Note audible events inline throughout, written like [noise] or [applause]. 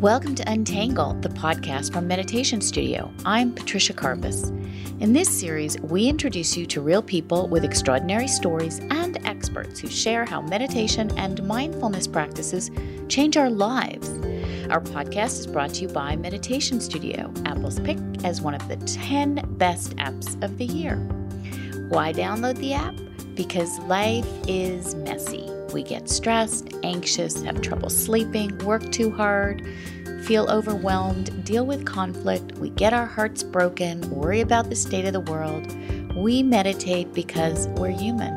Welcome to Untangle, the podcast from Meditation Studio. I'm Patricia Karpas. In this series, we introduce you to real people with extraordinary stories and experts who share how meditation and mindfulness practices change our lives. Our podcast is brought to you by Meditation Studio, Apple's pick as one of the 10 best apps of the year. Why download the app? Because life is messy. We get stressed, anxious, have trouble sleeping, work too hard, feel overwhelmed, deal with conflict, we get our hearts broken, worry about the state of the world. We meditate because we're human.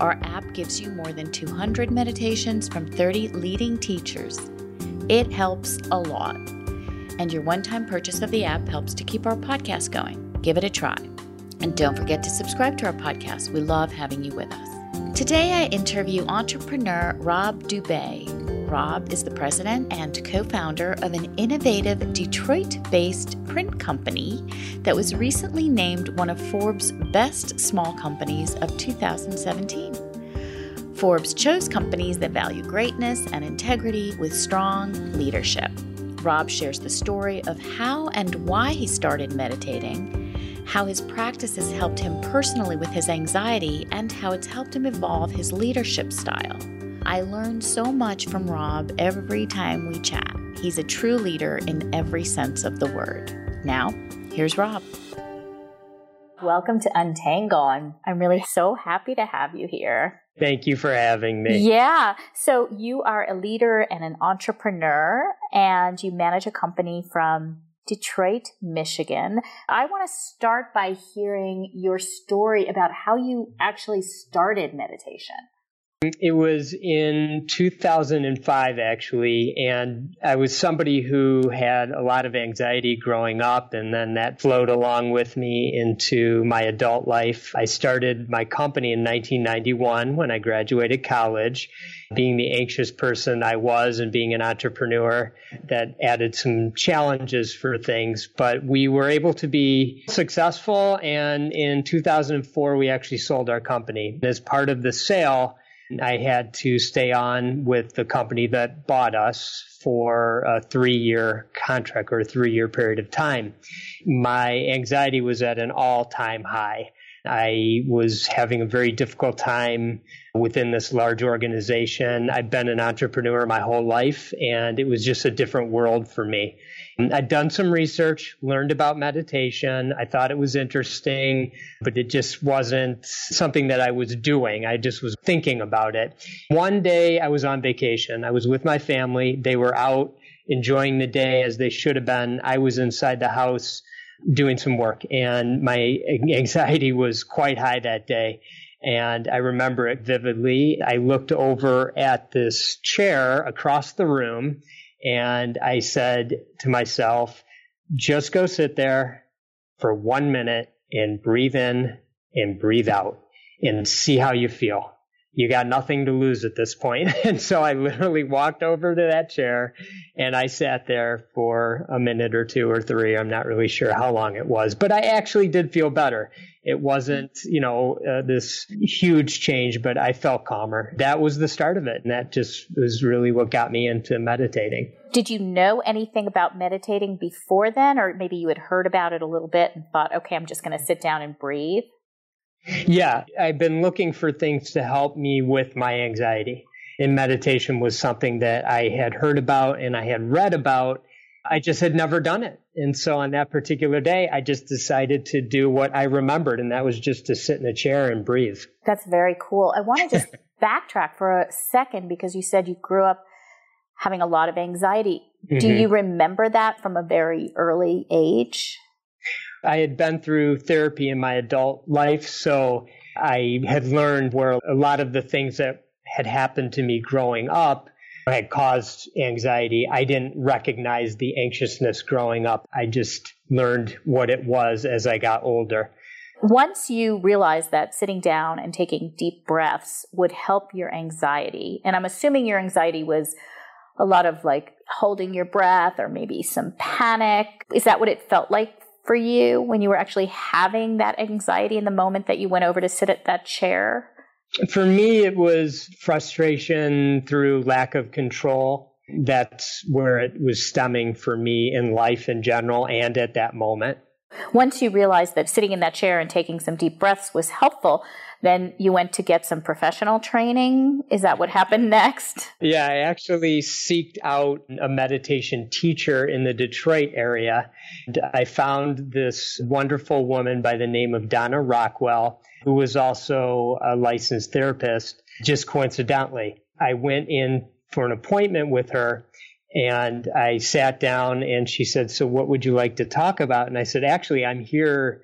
Our app gives you more than 200 meditations from 30 leading teachers. It helps a lot. And your one time purchase of the app helps to keep our podcast going. Give it a try. And don't forget to subscribe to our podcast. We love having you with us. Today, I interview entrepreneur Rob Dube. Rob is the president and co founder of an innovative Detroit based print company that was recently named one of Forbes' best small companies of 2017. Forbes chose companies that value greatness and integrity with strong leadership. Rob shares the story of how and why he started meditating how his practice has helped him personally with his anxiety, and how it's helped him evolve his leadership style. I learn so much from Rob every time we chat. He's a true leader in every sense of the word. Now, here's Rob. Welcome to Untangle. I'm, I'm really so happy to have you here. Thank you for having me. Yeah. So you are a leader and an entrepreneur, and you manage a company from Detroit, Michigan. I want to start by hearing your story about how you actually started meditation. It was in 2005, actually, and I was somebody who had a lot of anxiety growing up, and then that flowed along with me into my adult life. I started my company in 1991 when I graduated college. Being the anxious person I was and being an entrepreneur, that added some challenges for things, but we were able to be successful. And in 2004, we actually sold our company. As part of the sale, I had to stay on with the company that bought us for a three year contract or a three year period of time. My anxiety was at an all time high. I was having a very difficult time within this large organization. I've been an entrepreneur my whole life, and it was just a different world for me. I'd done some research, learned about meditation. I thought it was interesting, but it just wasn't something that I was doing. I just was thinking about it. One day I was on vacation. I was with my family. They were out enjoying the day as they should have been. I was inside the house doing some work and my [laughs] anxiety was quite high that day. And I remember it vividly. I looked over at this chair across the room and I said to myself, just go sit there for one minute and breathe in and breathe out and see how you feel. You got nothing to lose at this point. [laughs] And so I literally walked over to that chair and I sat there for a minute or two or three. I'm not really sure how long it was, but I actually did feel better. It wasn't, you know, uh, this huge change, but I felt calmer. That was the start of it. And that just was really what got me into meditating. Did you know anything about meditating before then? Or maybe you had heard about it a little bit and thought, okay, I'm just going to sit down and breathe? Yeah, I've been looking for things to help me with my anxiety. And meditation was something that I had heard about and I had read about I just had never done it. And so on that particular day, I just decided to do what I remembered, and that was just to sit in a chair and breathe. That's very cool. I want to just [laughs] backtrack for a second because you said you grew up having a lot of anxiety. Mm-hmm. Do you remember that from a very early age? I had been through therapy in my adult life, so I had learned where a lot of the things that had happened to me growing up had caused anxiety. I didn't recognize the anxiousness growing up. I just learned what it was as I got older. Once you realized that sitting down and taking deep breaths would help your anxiety, and I'm assuming your anxiety was a lot of like holding your breath or maybe some panic. Is that what it felt like for you when you were actually having that anxiety in the moment that you went over to sit at that chair? For me, it was frustration through lack of control. That's where it was stemming for me in life in general and at that moment. Once you realized that sitting in that chair and taking some deep breaths was helpful, then you went to get some professional training. Is that what happened next? Yeah, I actually seeked out a meditation teacher in the Detroit area. And I found this wonderful woman by the name of Donna Rockwell, who was also a licensed therapist, just coincidentally. I went in for an appointment with her and I sat down and she said, So what would you like to talk about? And I said, Actually, I'm here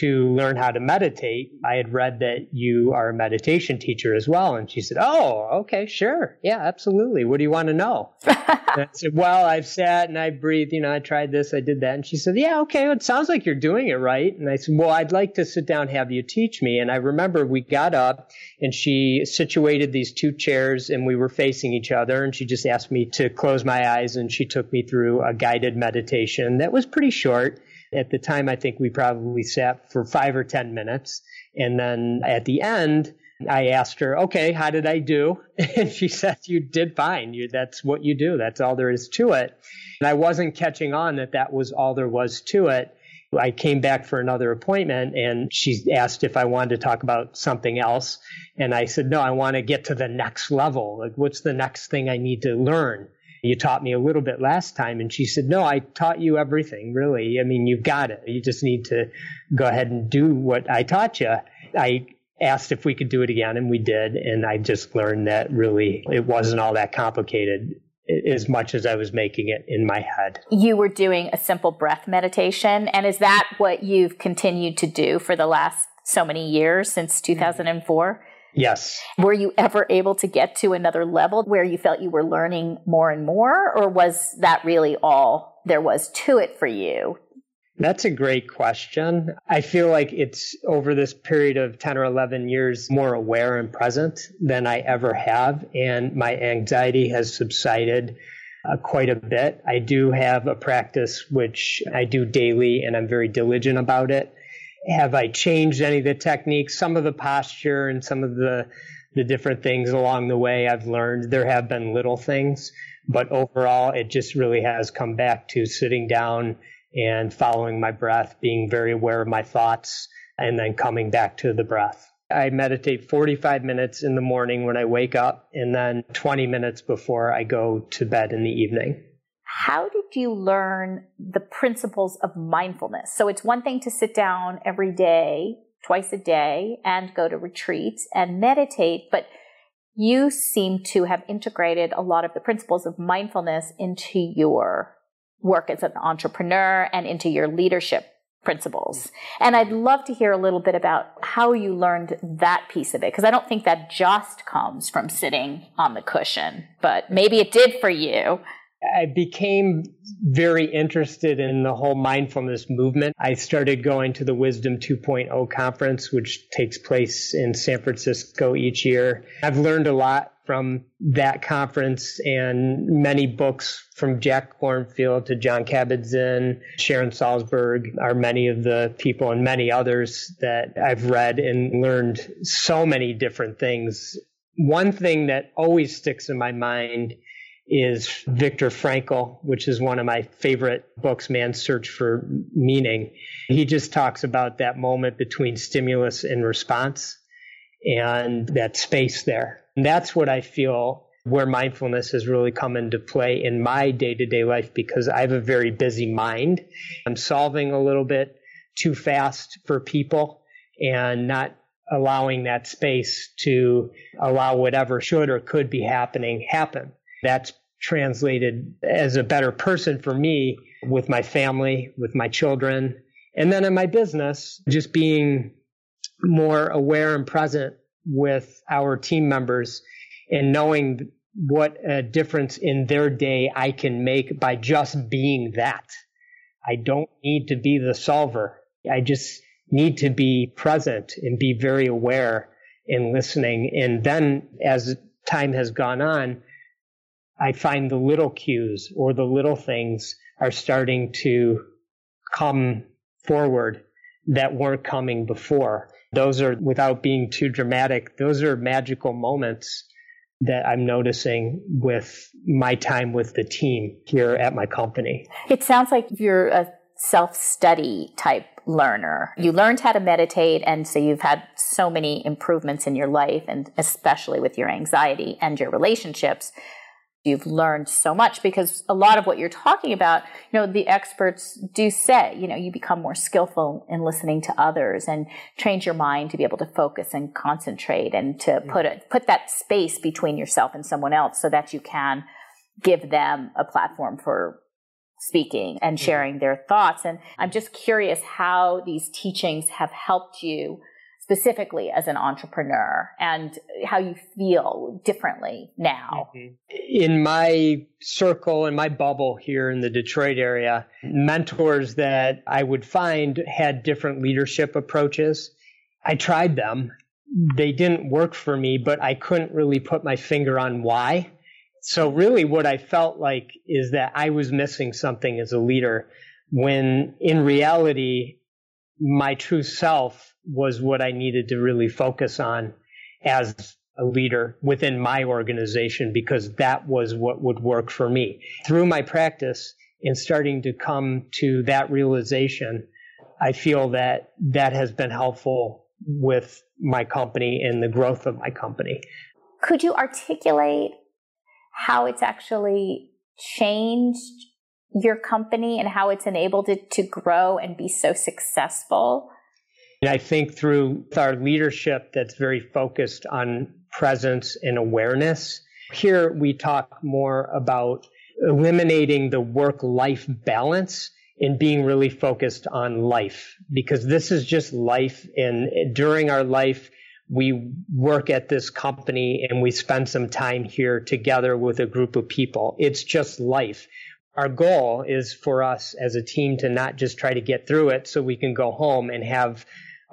to learn how to meditate. I had read that you are a meditation teacher as well. And she said, Oh, okay, sure. Yeah, absolutely. What do you want to know? [laughs] I said, Well, I've sat and I breathed, you know, I tried this, I did that. And she said, Yeah, okay, it sounds like you're doing it right. And I said, Well, I'd like to sit down, and have you teach me. And I remember we got up and she situated these two chairs and we were facing each other. And she just asked me to close my eyes and she took me through a guided meditation that was pretty short. At the time, I think we probably sat for five or 10 minutes. And then at the end, I asked her, okay, how did I do? [laughs] And she said, you did fine. You, that's what you do. That's all there is to it. And I wasn't catching on that that was all there was to it. I came back for another appointment and she asked if I wanted to talk about something else. And I said, no, I want to get to the next level. Like, what's the next thing I need to learn? You taught me a little bit last time. And she said, no, I taught you everything, really. I mean, you've got it. You just need to go ahead and do what I taught you. I asked if we could do it again and we did. And I just learned that really it wasn't all that complicated as much as I was making it in my head. You were doing a simple breath meditation. And is that what you've continued to do for the last so many years since 2004? Yes. Were you ever able to get to another level where you felt you were learning more and more, or was that really all there was to it for you? That's a great question. I feel like it's over this period of 10 or 11 years more aware and present than I ever have. And my anxiety has subsided uh, quite a bit. I do have a practice which I do daily and I'm very diligent about it have I changed any of the techniques? Some of the posture and some of the the different things along the way I've learned. There have been little things, but overall it just really has come back to sitting down and following my breath, being very aware of my thoughts, and then coming back to the breath. I meditate 45 minutes in the morning when I wake up and then 20 minutes before I go to bed in the evening how did you learn the principles of mindfulness? So it's one thing to sit down every day, twice a day, and go to retreats and meditate, but you seem to have integrated a lot of the principles of mindfulness into your work as an entrepreneur and into your leadership principles. And I'd love to hear a little bit about how you learned that piece of it, because I don't think that just comes from sitting on the cushion, but maybe it did for you. I became very interested in the whole mindfulness movement. I started going to the Wisdom 2.0 conference, which takes place in San Francisco each year. I've learned a lot from that conference and many books from Jack Kornfield to Jon Kabat-Zinn, Sharon Salzberg are many of the people and many others that I've read and learned so many different things. One thing that always sticks in my mind is Viktor Frankl, which is one of my favorite books, Man's Search for Meaning. He just talks about that moment between stimulus and response and that space there. And that's what I feel where mindfulness has really come into play in my day to day life because I have a very busy mind. I'm solving a little bit too fast for people and not allowing that space to allow whatever should or could be happening happen that's translated as a better person for me with my family, with my children, and then in my business, just being more aware and present with our team members and knowing what a difference in their day I can make by just being that. I don't need to be the solver. I just need to be present and be very aware and listening. And then as time has gone on, I find the little cues or the little things are starting to come forward that weren't coming before. Those are, without being too dramatic, those are magical moments that I'm noticing with my time with the team here at my company. It sounds like you're a self study type learner. You learned how to meditate, and so you've had so many improvements in your life, and especially with your anxiety and your relationships you've learned so much because a lot of what you're talking about, you know, the experts do say, you know, you become more skillful in listening to others and trains your mind to be able to focus and concentrate and to mm. put it, put that space between yourself and someone else so that you can give them a platform for speaking and mm. sharing their thoughts. And I'm just curious how these teachings have helped you specifically as an entrepreneur and how you feel differently now? Mm-hmm. In my circle, in my bubble here in the Detroit area, mentors that I would find had different leadership approaches. I tried them. They didn't work for me, but I couldn't really put my finger on why. So really what I felt like is that I was missing something as a leader when in reality, my true self was what I needed to really focus on as a leader within my organization because that was what would work for me. Through my practice and starting to come to that realization, I feel that that has been helpful with my company and the growth of my company. Could you articulate how it's actually changed your company and how it's enabled it to grow and be so successful? I think through our leadership that's very focused on presence and awareness. Here we talk more about eliminating the work life balance and being really focused on life because this is just life. And during our life, we work at this company and we spend some time here together with a group of people. It's just life. Our goal is for us as a team to not just try to get through it so we can go home and have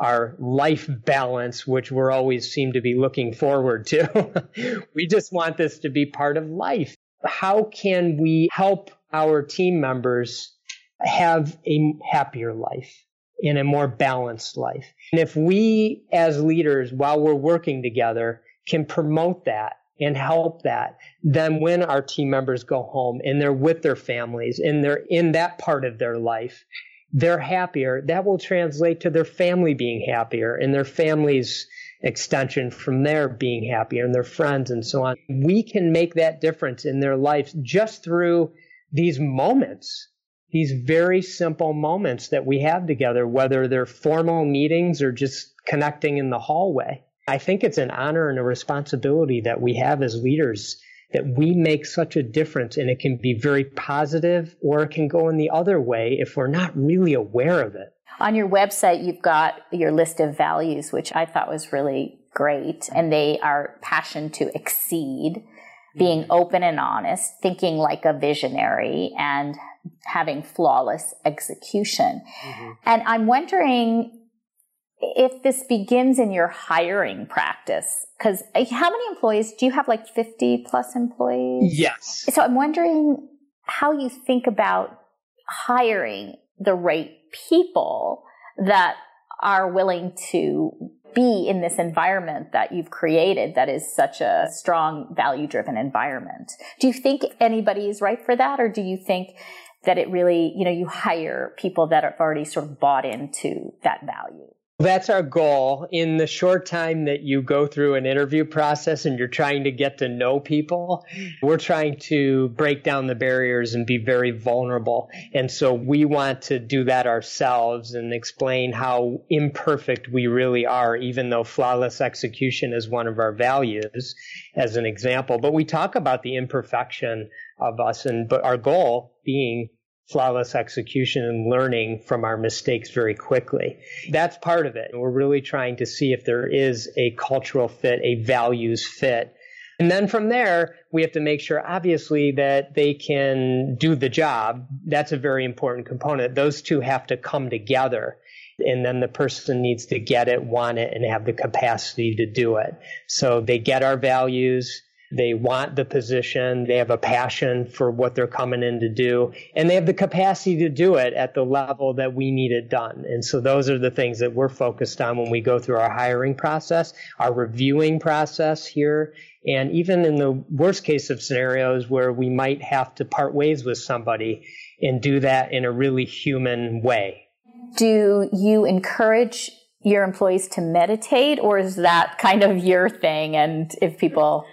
our life balance, which we're always seem to be looking forward to. [laughs] we just want this to be part of life. How can we help our team members have a happier life and a more balanced life? And if we as leaders, while we're working together, can promote that and help that, then when our team members go home and they're with their families and they're in that part of their life, they're happier, that will translate to their family being happier and their family's extension from there being happier and their friends and so on. We can make that difference in their lives just through these moments, these very simple moments that we have together, whether they're formal meetings or just connecting in the hallway. I think it's an honor and a responsibility that we have as leaders that we make such a difference and it can be very positive or it can go in the other way if we're not really aware of it. On your website, you've got your list of values, which I thought was really great. And they are passion to exceed, being open and honest, thinking like a visionary, and having flawless execution. Mm-hmm. And I'm wondering if this begins in your hiring practice, because uh, how many employees do you have? Like 50 plus employees? Yes. So I'm wondering how you think about hiring the right people that are willing to be in this environment that you've created that is such a strong value driven environment. Do you think anybody is right for that? Or do you think that it really, you know, you hire people that have already sort of bought into that value? That's our goal. In the short time that you go through an interview process and you're trying to get to know people, we're trying to break down the barriers and be very vulnerable. And so we want to do that ourselves and explain how imperfect we really are, even though flawless execution is one of our values as an example. But we talk about the imperfection of us and, but our goal being flawless execution and learning from our mistakes very quickly. That's part of it. We're really trying to see if there is a cultural fit, a values fit. And then from there, we have to make sure, obviously, that they can do the job. That's a very important component. Those two have to come together. And then the person needs to get it, want it, and have the capacity to do it. So they get our values They want the position. They have a passion for what they're coming in to do and they have the capacity to do it at the level that we need it done. And so those are the things that we're focused on when we go through our hiring process, our reviewing process here. And even in the worst case of scenarios where we might have to part ways with somebody and do that in a really human way. Do you encourage your employees to meditate or is that kind of your thing? And if people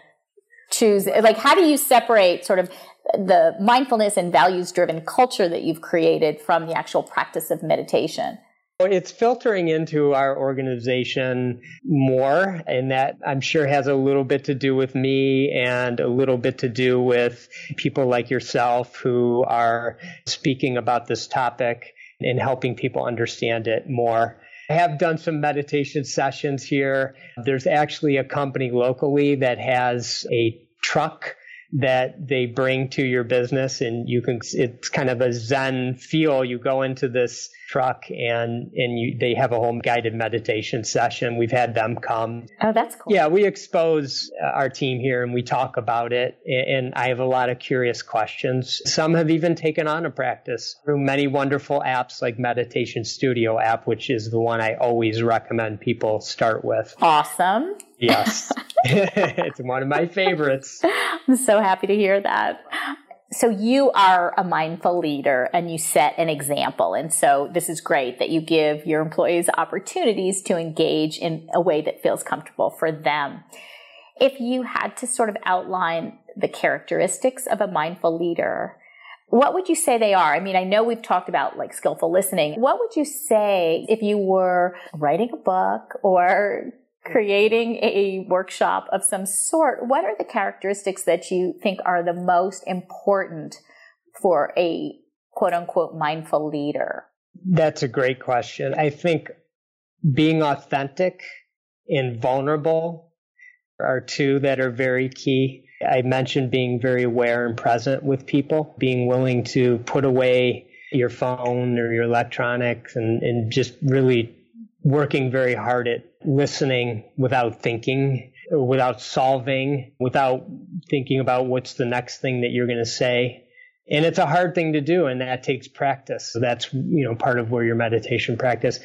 choose, like, how do you separate sort of the mindfulness and values driven culture that you've created from the actual practice of meditation? It's filtering into our organization more, and that I'm sure has a little bit to do with me and a little bit to do with people like yourself who are speaking about this topic and helping people understand it more. I have done some meditation sessions here. There's actually a company locally that has a truck that they bring to your business and you can it's kind of a zen feel. You go into this truck and and you they have a home guided meditation session. We've had them come. Oh that's cool. Yeah we expose uh, our team here and we talk about it and i have a lot of curious questions. Some have even taken on a practice through many wonderful apps like meditation studio app which is the one i always recommend people start with. Awesome yes [laughs] it's one of my favorites i'm so happy to hear that so you are a mindful leader and you set an example. And so this is great that you give your employees opportunities to engage in a way that feels comfortable for them. If you had to sort of outline the characteristics of a mindful leader, what would you say they are? I mean, I know we've talked about like skillful listening. What would you say if you were writing a book or creating a workshop of some sort, what are the characteristics that you think are the most important for a quote unquote mindful leader? That's a great question. I think being authentic and vulnerable are two that are very key. I mentioned being very aware and present with people, being willing to put away your phone or your electronics and, and just really working very hard at listening without thinking, without solving, without thinking about what's the next thing that you're going to say. And it's a hard thing to do, and that takes practice. So that's you know part of where your meditation practice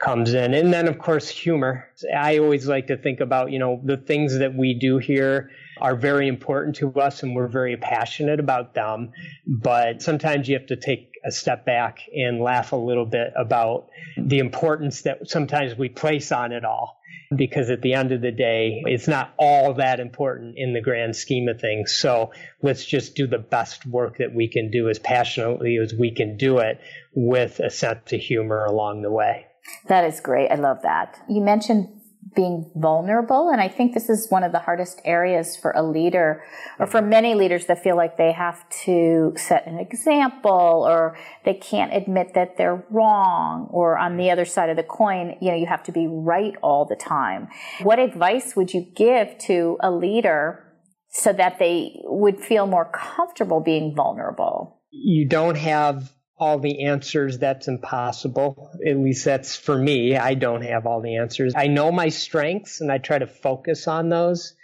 comes in. And then of course humor. I always like to think about, you know, the things that we do here are very important to us and we're very passionate about them. But sometimes you have to take a step back and laugh a little bit about the importance that sometimes we place on it all. Because at the end of the day, it's not all that important in the grand scheme of things. So let's just do the best work that we can do as passionately as we can do it with a sense of humor along the way. That is great. I love that. You mentioned being vulnerable. And I think this is one of the hardest areas for a leader or for many leaders that feel like they have to set an example or they can't admit that they're wrong or on the other side of the coin, you know, you have to be right all the time. What advice would you give to a leader so that they would feel more comfortable being vulnerable? You don't have all the answers, that's impossible. At least that's for me. I don't have all the answers. I know my strengths and I try to focus on those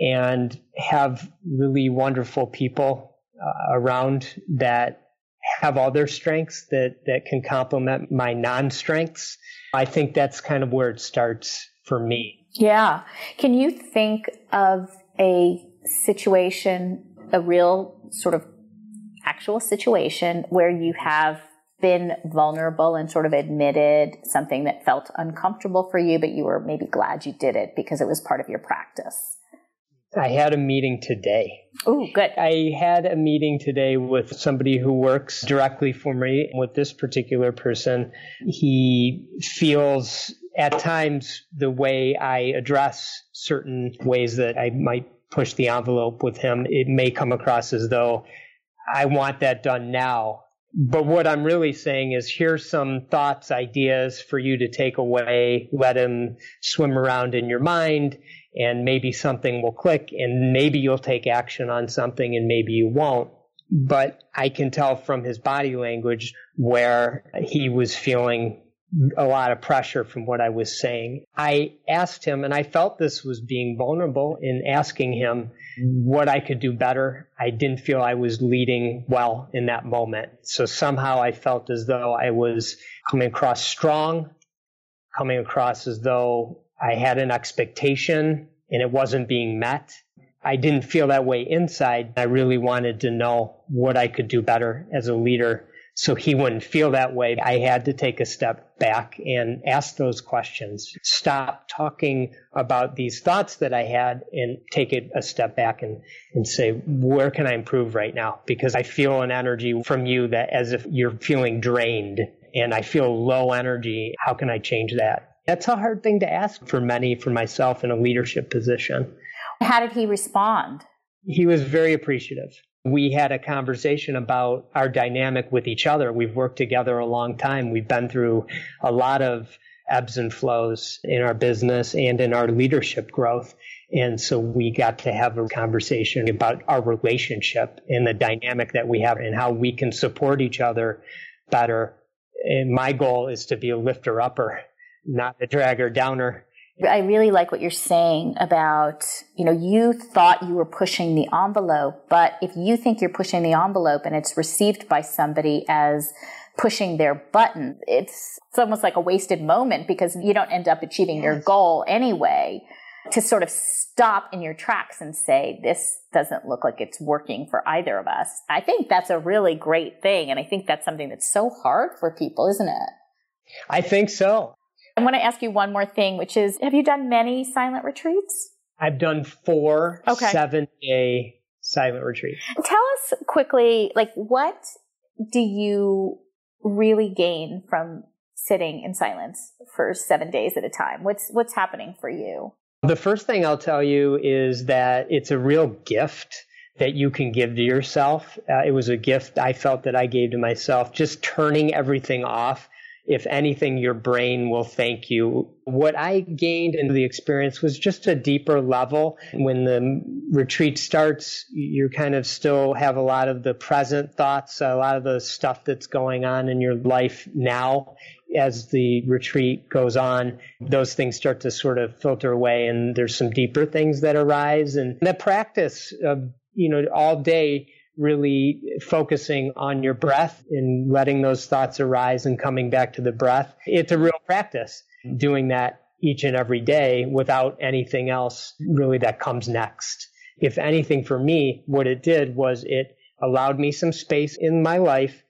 and have really wonderful people uh, around that have all their strengths that, that can complement my non strengths. I think that's kind of where it starts for me. Yeah. Can you think of a situation, a real sort of actual situation where you have been vulnerable and sort of admitted something that felt uncomfortable for you, but you were maybe glad you did it because it was part of your practice? I had a meeting today. Oh, good. I had a meeting today with somebody who works directly for me with this particular person. He feels at times the way I address certain ways that I might push the envelope with him, it may come across as though I want that done now. But what I'm really saying is here's some thoughts, ideas for you to take away, let them swim around in your mind, and maybe something will click, and maybe you'll take action on something, and maybe you won't. But I can tell from his body language where he was feeling a lot of pressure from what I was saying. I asked him, and I felt this was being vulnerable in asking him what I could do better. I didn't feel I was leading well in that moment. So somehow I felt as though I was coming across strong, coming across as though I had an expectation and it wasn't being met. I didn't feel that way inside. I really wanted to know what I could do better as a leader so he wouldn't feel that way. I had to take a step back and ask those questions, stop talking about these thoughts that I had and take it a step back and, and say, where can I improve right now? Because I feel an energy from you that as if you're feeling drained and I feel low energy. How can I change that? That's a hard thing to ask for many, for myself in a leadership position. How did he respond? He was very appreciative. We had a conversation about our dynamic with each other. We've worked together a long time. We've been through a lot of ebbs and flows in our business and in our leadership growth. And so we got to have a conversation about our relationship and the dynamic that we have and how we can support each other better. And my goal is to be a lifter upper, not a dragger downer. I really like what you're saying about, you know, you thought you were pushing the envelope, but if you think you're pushing the envelope and it's received by somebody as pushing their button, it's, it's almost like a wasted moment because you don't end up achieving your goal anyway. To sort of stop in your tracks and say, this doesn't look like it's working for either of us. I think that's a really great thing. And I think that's something that's so hard for people, isn't it? I think so. I want to ask you one more thing, which is have you done many silent retreats? I've done four okay. seven day silent retreats. Tell us quickly, like, what do you really gain from sitting in silence for seven days at a time? What's, what's happening for you? The first thing I'll tell you is that it's a real gift that you can give to yourself. Uh, it was a gift I felt that I gave to myself, just turning everything off if anything, your brain will thank you. What I gained in the experience was just a deeper level. When the retreat starts, you kind of still have a lot of the present thoughts, a lot of the stuff that's going on in your life now. As the retreat goes on, those things start to sort of filter away and there's some deeper things that arise. And the practice of, you know, all day really focusing on your breath and letting those thoughts arise and coming back to the breath. It's a real practice doing that each and every day without anything else really that comes next. If anything for me, what it did was it allowed me some space in my life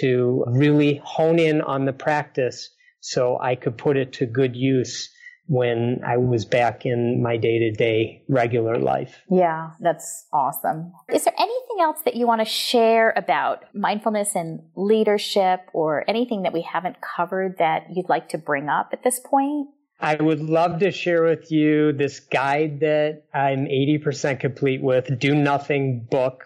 to really hone in on the practice so I could put it to good use when I was back in my day to day regular life. Yeah, that's awesome. Is there anything else that you want to share about mindfulness and leadership or anything that we haven't covered that you'd like to bring up at this point? I would love to share with you this guide that I'm 80% complete with, Do Nothing Book.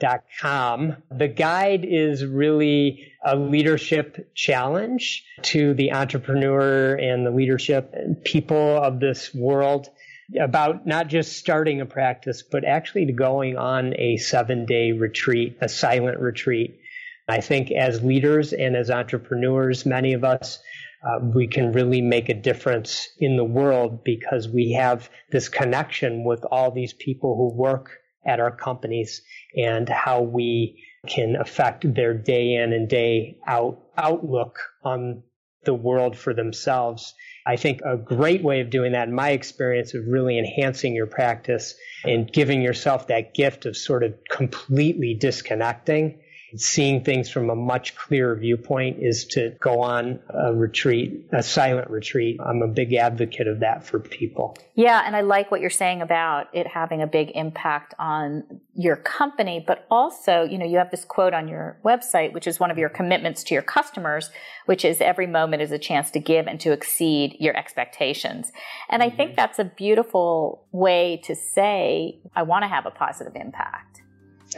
The guide is really a leadership challenge to the entrepreneur and the leadership people of this world about not just starting a practice, but actually going on a seven day retreat, a silent retreat. I think as leaders and as entrepreneurs, many of us, uh, we can really make a difference in the world because we have this connection with all these people who work at our companies and how we can affect their day in and day out outlook on the world for themselves. I think a great way of doing that, in my experience, of really enhancing your practice and giving yourself that gift of sort of completely disconnecting seeing things from a much clearer viewpoint is to go on a retreat, a silent retreat. I'm a big advocate of that for people. Yeah, and I like what you're saying about it having a big impact on your company, but also, you know, you have this quote on your website, which is one of your commitments to your customers, which is every moment is a chance to give and to exceed your expectations. And I think mm-hmm. that's a beautiful way to say, I want to have a positive impact.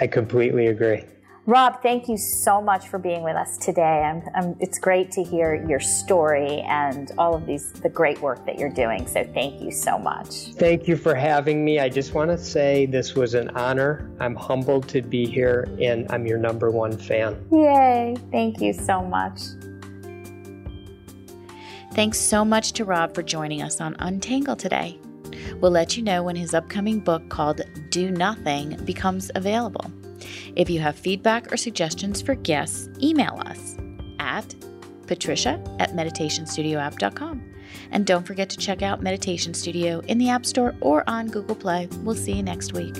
I completely agree. Rob, thank you so much for being with us today. I'm, I'm, it's great to hear your story and all of these the great work that you're doing. So thank you so much. Thank you for having me. I just want to say this was an honor. I'm humbled to be here, and I'm your number one fan. Yay! Thank you so much. Thanks so much to Rob for joining us on Untangle today. We'll let you know when his upcoming book called Do Nothing becomes available. If you have feedback or suggestions for guests, email us at patricia at meditationstudioapp.com. And don't forget to check out Meditation Studio in the App Store or on Google Play. We'll see you next week.